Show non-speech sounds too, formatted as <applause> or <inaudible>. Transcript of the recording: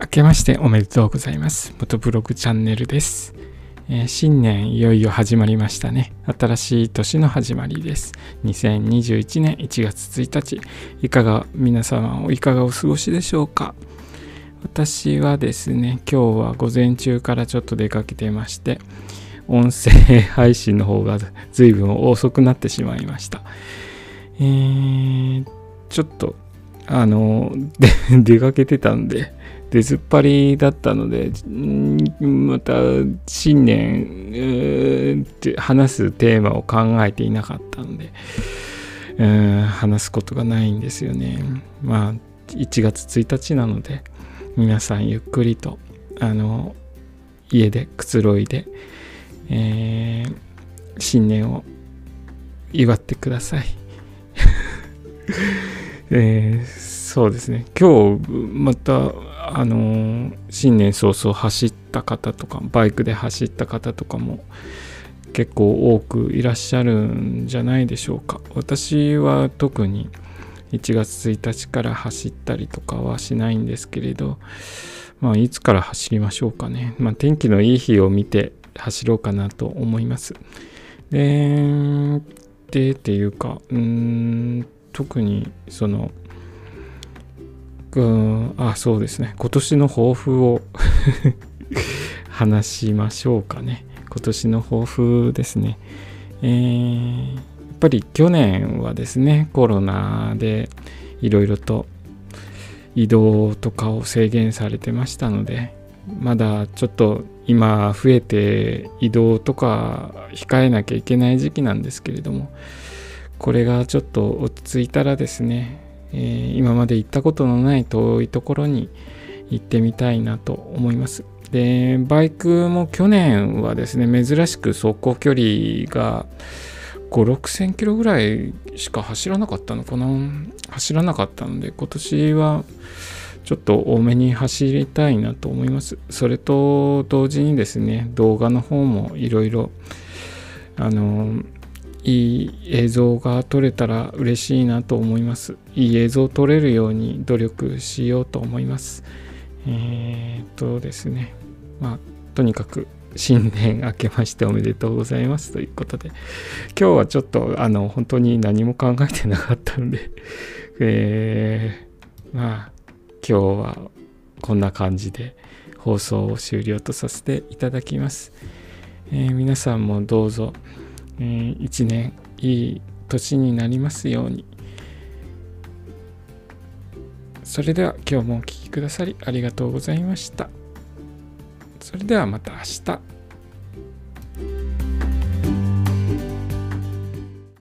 明けましておめでとうございます。元ブログチャンネルです。えー、新年いよいよ始まりましたね。新しい年の始まりです。2021年1月1日、いかが、皆様いかがお過ごしでしょうか私はですね、今日は午前中からちょっと出かけてまして、音声配信の方が随分遅くなってしまいました。えー、ちょっと、あの、<laughs> 出かけてたんで、出ずっぱりだったので、また新年って、話すテーマを考えていなかったので、話すことがないんですよね。まあ、1月1日なので、皆さんゆっくりと、あの、家でくつろいで、えー、新年を祝ってください。えー、そうですね。今日またあのー、新年早々走った方とかバイクで走った方とかも結構多くいらっしゃるんじゃないでしょうか。私は特に1月1日から走ったりとかはしないんですけれどまあいつから走りましょうかね。まあ天気のいい日を見て走ろうかなと思います。ででっていうかうーん特にそのうんあそうですね。今年の抱負を <laughs> 話しましょうかね。今年の抱負ですね。えー、やっぱり去年はですねコロナでいろいろと移動とかを制限されてましたのでまだちょっと今増えて移動とか控えなきゃいけない時期なんですけれどもこれがちょっと落ち着いたらですね、えー、今まで行ったことのない遠いところに行ってみたいなと思います。で、バイクも去年はですね、珍しく走行距離が5、6000キロぐらいしか走らなかったのかな走らなかったので、今年はちょっと多めに走りたいなと思います。それと同時にですね、動画の方もいろいろあのいい映像が撮れたら嬉しいなと思います。いい映像を撮れるように努力しようと思います。えー、っとですね、まあ、とにかく新年明けましておめでとうございますということで、今日はちょっとあの本当に何も考えてなかったので、<laughs> えー、まあ、今日はこんな感じで放送を終了とさせていただきます。えー、皆さんもどうぞ、えー、一年いい年になりますように。それでは今日もお聴きくださりありがとうございました。それではまた明日。